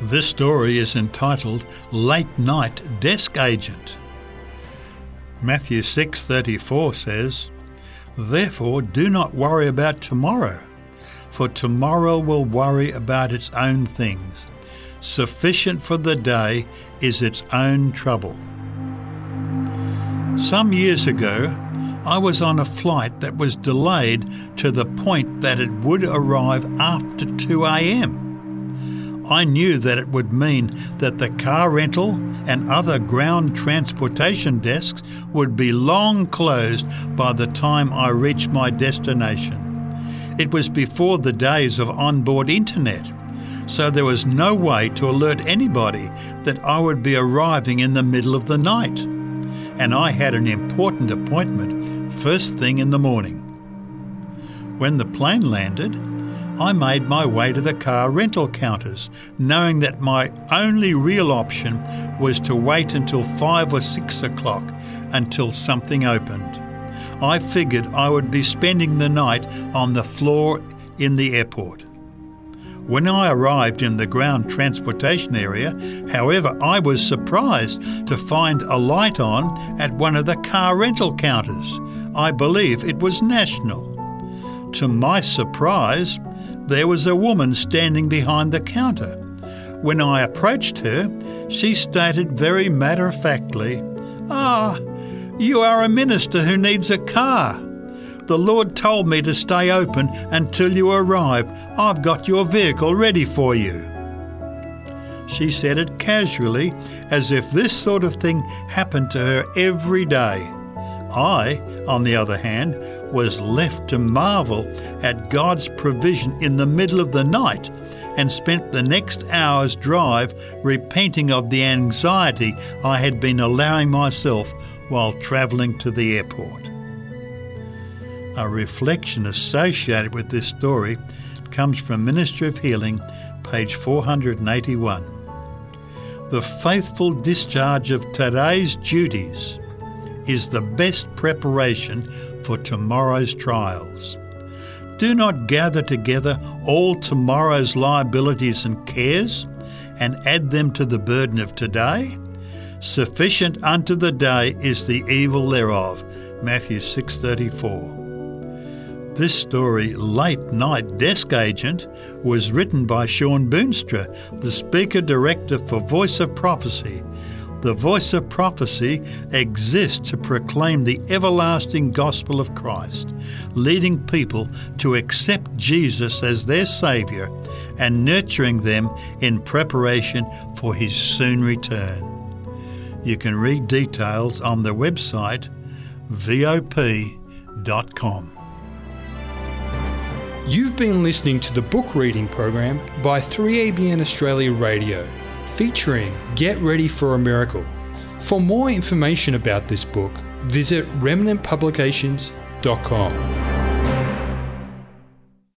This story is entitled Late Night Desk Agent. Matthew 6:34 says, "Therefore do not worry about tomorrow, for tomorrow will worry about its own things. Sufficient for the day is its own trouble." Some years ago, I was on a flight that was delayed to the point that it would arrive after 2 a.m. I knew that it would mean that the car rental and other ground transportation desks would be long closed by the time I reached my destination. It was before the days of onboard internet, so there was no way to alert anybody that I would be arriving in the middle of the night. And I had an important appointment first thing in the morning. When the plane landed, I made my way to the car rental counters, knowing that my only real option was to wait until 5 or 6 o'clock until something opened. I figured I would be spending the night on the floor in the airport. When I arrived in the ground transportation area, however, I was surprised to find a light on at one of the car rental counters. I believe it was national. To my surprise, there was a woman standing behind the counter. When I approached her, she stated very matter of factly, Ah, you are a minister who needs a car. The Lord told me to stay open until you arrive. I've got your vehicle ready for you. She said it casually, as if this sort of thing happened to her every day. I, on the other hand, was left to marvel at God's provision in the middle of the night and spent the next hour's drive repenting of the anxiety I had been allowing myself while travelling to the airport. A reflection associated with this story comes from Ministry of Healing, page 481. The faithful discharge of today's duties is the best preparation for tomorrow's trials. Do not gather together all tomorrow's liabilities and cares and add them to the burden of today. Sufficient unto the day is the evil thereof. Matthew 6:34. This story, Late Night Desk Agent, was written by Shawn Boonstra, the speaker director for Voice of Prophecy, the voice of prophecy exists to proclaim the everlasting gospel of Christ, leading people to accept Jesus as their Saviour and nurturing them in preparation for His soon return. You can read details on the website vop.com. You've been listening to the book reading program by 3ABN Australia Radio featuring Get Ready for a Miracle. For more information about this book, visit remnantpublications.com.